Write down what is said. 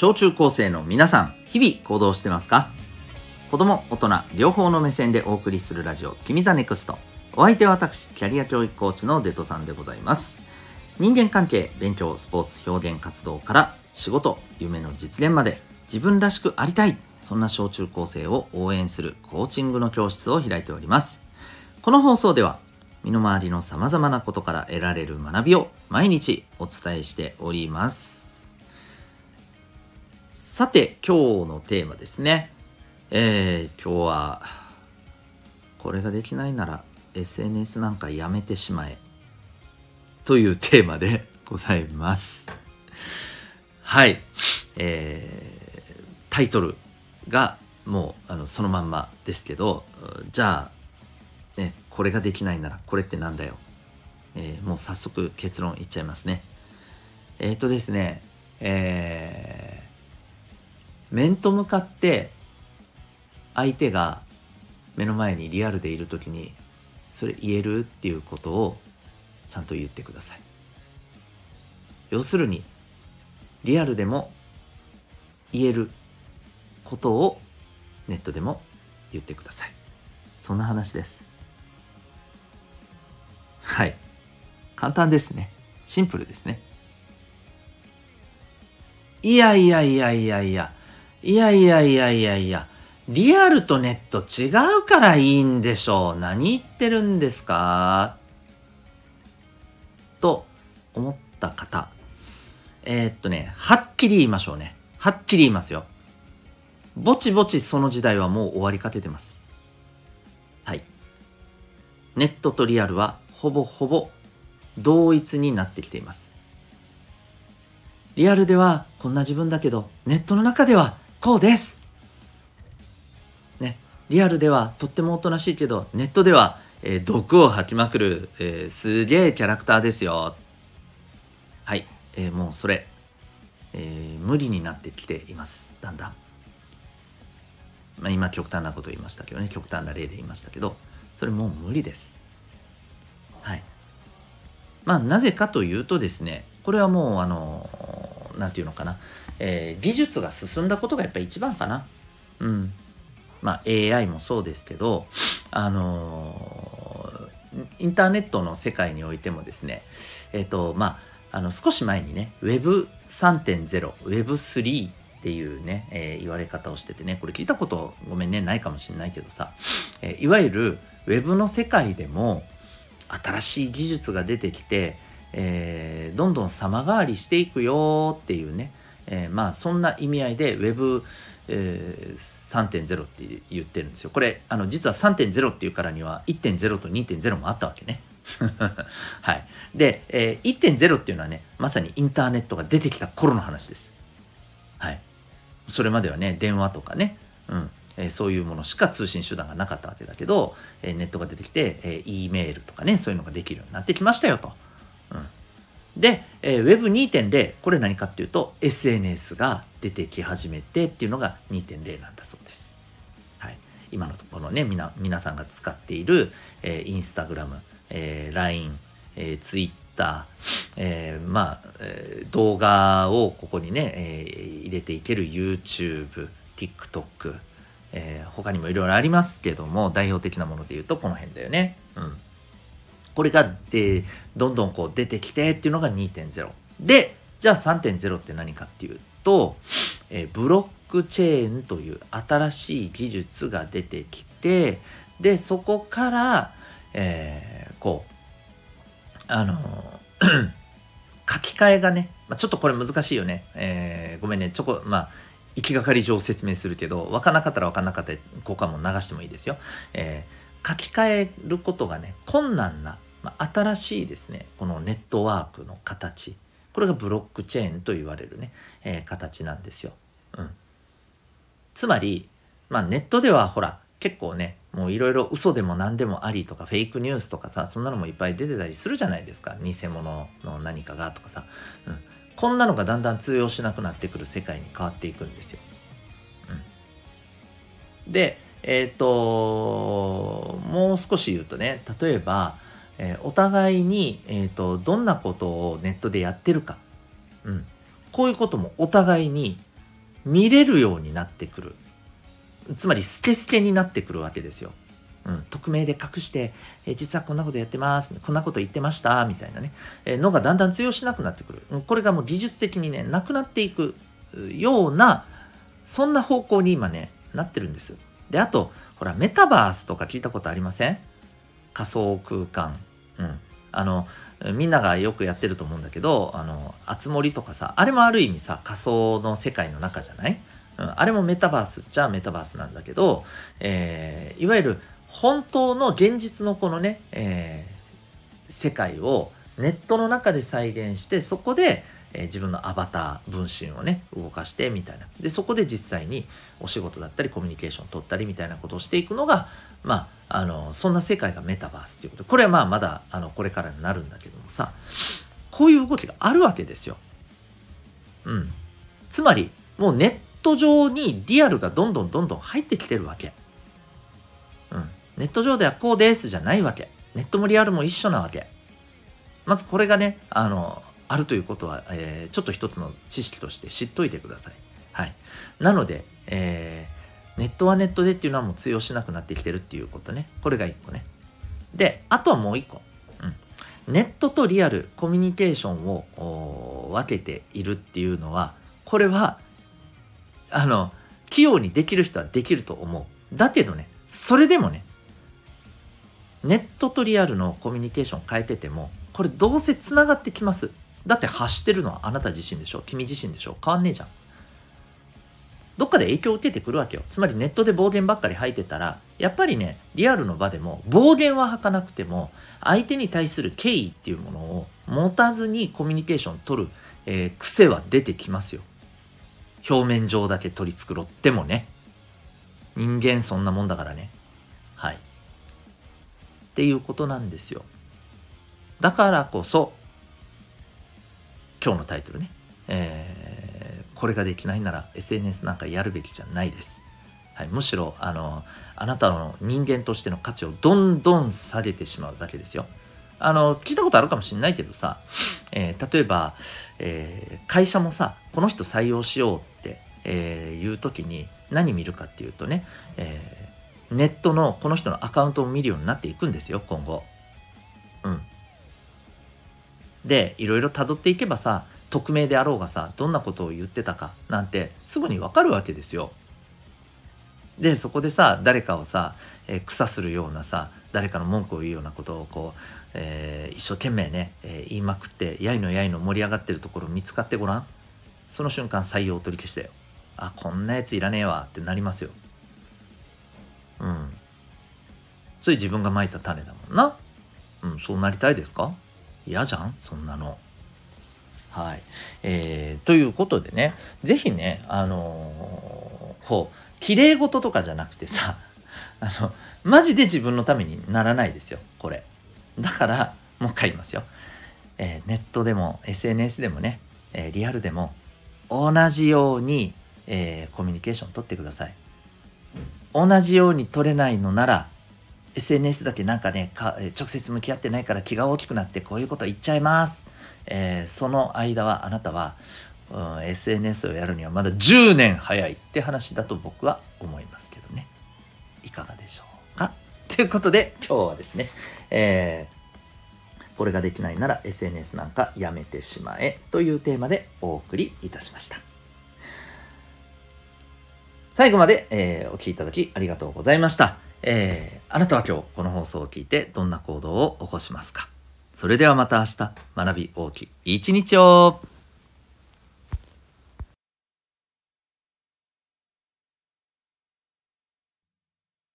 小中高生の皆さん、日々行動してますか？子供、大人、両方の目線でお送りするラジオ、君 the NEXT。お相手は私、キャリア教育コーチのデトさんでございます。人間関係、勉強、スポーツ、表現活動から仕事、夢の実現まで自分らしくありたい。そんな小中高生を応援するコーチングの教室を開いております。この放送では身の回りの様々なことから得られる学びを毎日お伝えしております。さて、今日のテーマですね。えー、今日は、これができないなら SNS なんかやめてしまえ。というテーマでございます。はい。えー、タイトルがもうあのそのまんまですけど、じゃあ、ね、これができないならこれってなんだよ。えー、もう早速結論いっちゃいますね。えっ、ー、とですね、えー、面と向かって相手が目の前にリアルでいる時にそれ言えるっていうことをちゃんと言ってください。要するにリアルでも言えることをネットでも言ってください。そんな話です。はい。簡単ですね。シンプルですね。いやいやいやいやいや、いやいやいやいやいや、リアルとネット違うからいいんでしょう。何言ってるんですか？と思った方。えー、っとね、はっきり言いましょうね。はっきり言いますよ。ぼちぼちその時代はもう終わりかけてます。はい。ネットとリアルはほぼほぼ同一になってきています。リアルではこんな自分だけど、ネットの中ではこうです。ね。リアルではとってもおとなしいけど、ネットでは、えー、毒を吐きまくる、えー、すげえキャラクターですよ。はい。えー、もうそれ、え無理になってきています。だんだ？ん。まあ、今極端なこと言いましたけどね極端な例で言いましたけどそれもう無理ですはいまあなぜかというとですねこれはもうあの何て言うのかな、えー、技術が進んだことがやっぱり一番かな。うん。まあ AI もそうですけどあのインターネットの世界においてもですねえっ、ー、とまああの少し前にね Web3.0 Web3 っていうね、えー、言われ方をしててねこれ聞いたことごめんねないかもしれないけどさ、えー、いわゆるウェブの世界でも新しい技術が出てきて、えー、どんどん様変わりしていくよっていうね、えまあそんな意味合いで Web3.0 って言ってるんですよこれあの実は3.0っていうからには1.0と2.0もあったわけね はい。で、えー、1.0っていうのはね、まさにインターネットが出てきた頃の話です。はい。それまではね電話とかね、うんえー、そういうものしか通信手段がなかったわけだけど、えー、ネットが出てきて、えー、E メールとかねそういうのができるようになってきましたよと。で、えー、Web2.0 これ何かっていうと SNS が出てき始めてっていうのが2.0なんだそうです。はい、今のところねみな皆さんが使っている、えー、インスタグラム、えー、LINE、えー、Twitter、えー、まあ、えー、動画をここにね、えー、入れていける YouTube、TikTok、えー、他にもいろいろありますけども、代表的なもので言うとこの辺だよね。うん。これが、で、どんどんこう出てきてっていうのが2.0。で、じゃあ3.0って何かっていうと、えー、ブロックチェーンという新しい技術が出てきて、で、そこから、えー、こう、あの 書き換えがね、まあ、ちょっとこれ難しいよね。えー、ごめんね、ちょこ、まあ、行きがかり上説明するけど、分かなかったら分かなかったら、ここはも流してもいいですよ。えー、書き換えることがね、困難な、まあ、新しいですね、このネットワークの形。これがブロックチェーンと言われるね、えー、形なんですよ。うん。つまり、まあ、ネットではほら、結構ね、もういろいろ嘘でも何でもありとかフェイクニュースとかさそんなのもいっぱい出てたりするじゃないですか偽物の何かがとかさ、うん、こんなのがだんだん通用しなくなってくる世界に変わっていくんですよ。うん、でえっ、ー、ともう少し言うとね例えば、えー、お互いに、えーと、どんなことをネットでやってるか、うん、こういうこともお互いに見れるようになってくる。つまりスケスケになってくるわけですよ。うん、匿名で隠して、え実はこんなことやってます。こんなこと言ってました。みたいなね、えのがだんだん通用しなくなってくる。これがもう技術的にねなくなっていくようなそんな方向に今ねなってるんです。であとほらメタバースとか聞いたことありません？仮想空間。うん。あのみんながよくやってると思うんだけどあのあつ森とかさあれもある意味さ仮想の世界の中じゃない？うん、あれもメタバースっちゃメタバースなんだけど、えー、いわゆる本当の現実のこのね、えー、世界をネットの中で再現してそこで、えー、自分のアバター分身をね動かしてみたいなでそこで実際にお仕事だったりコミュニケーションを取ったりみたいなことをしていくのがまああのそんな世界がメタバースっていうことこれはまあまだあのこれからになるんだけどもさこういう動きがあるわけですよ。うん、つまりもうネット上にリアルがどんどんどんどん入ってきてるわけ。うん。ネット上ではこうですじゃないわけ。ネットもリアルも一緒なわけ。まずこれがね、あの、あるということは、えー、ちょっと一つの知識として知っといてください。はい。なので、えー、ネットはネットでっていうのはもう通用しなくなってきてるっていうことね。これが一個ね。で、あとはもう一個。うん。ネットとリアル、コミュニケーションを分けているっていうのは、これはあの器用にできる人はできると思うだけどねそれでもねネットとリアルのコミュニケーション変えててもこれどうせつながってきますだって発してるのはあなた自身でしょ？君自身でしょ？変わんねえじゃんどっかで影響を受けてくるわけよつまりネットで暴言ばっかり吐いてたらやっぱりねリアルの場でも暴言は吐かなくても相手に対する敬意っていうものを持たずにコミュニケーション取る、えー、癖は出てきますよ表面上だけ取り繕ってもね。人間そんなもんだからね。はい。っていうことなんですよ。だからこそ、今日のタイトルね。えー、これができないなら SNS なんかやるべきじゃないです。はい、むしろあのあなたの人間としての価値をどんどん下げてしまうだけですよ。あの聞いたことあるかもしれないけどさ、えー、例えば、えー、会社もさこの人採用しようってえー、いう時に何見るかっていうとね、えー、ネットのこの人のアカウントを見るようになっていくんですよ今後。でいろいろ辿っていけばさ匿名であろうがさどんなことを言ってたかなんてすぐにわかるわけですよ。でそこでさ誰かをさ、えー、草するようなさ誰かの文句を言うようなことをこう、えー、一生懸命ね、えー、言いまくってやいのやいの盛り上がってるところ見つかってごらん。その瞬間採用取り消しだよあこんなやついらねえわってなりますよ。うん。それ自分がまいた種だもんな。うんそうなりたいですか？嫌じゃん？そんなのはい。えー、ということでね、是非ね、あのー、こう、綺麗事とかじゃなくてさ、あの、マジで自分のためにならないですよ、これ。だから、もう一回言いますよ。えー、ネットでも SNS でもね、えー、リアルでも同じようにえー、コミュニケーション取ってください。同じように取れないのなら SNS だけなんかねか直接向き合ってないから気が大きくなってこういうこと言っちゃいます、えー、その間はあなたは、うん、SNS をやるにはまだ10年早いって話だと僕は思いますけどね。いかがでしょうか？ということで今日はですね、えー、これができないなら SNS なんかやめてしまえというテーマでお送りいたしました。最後まで、えー、お聴きいただきありがとうございました。えー、あなたは今日この放送を聞いてどんな行動を起こしますか？それではまた明日、学び大きい一日を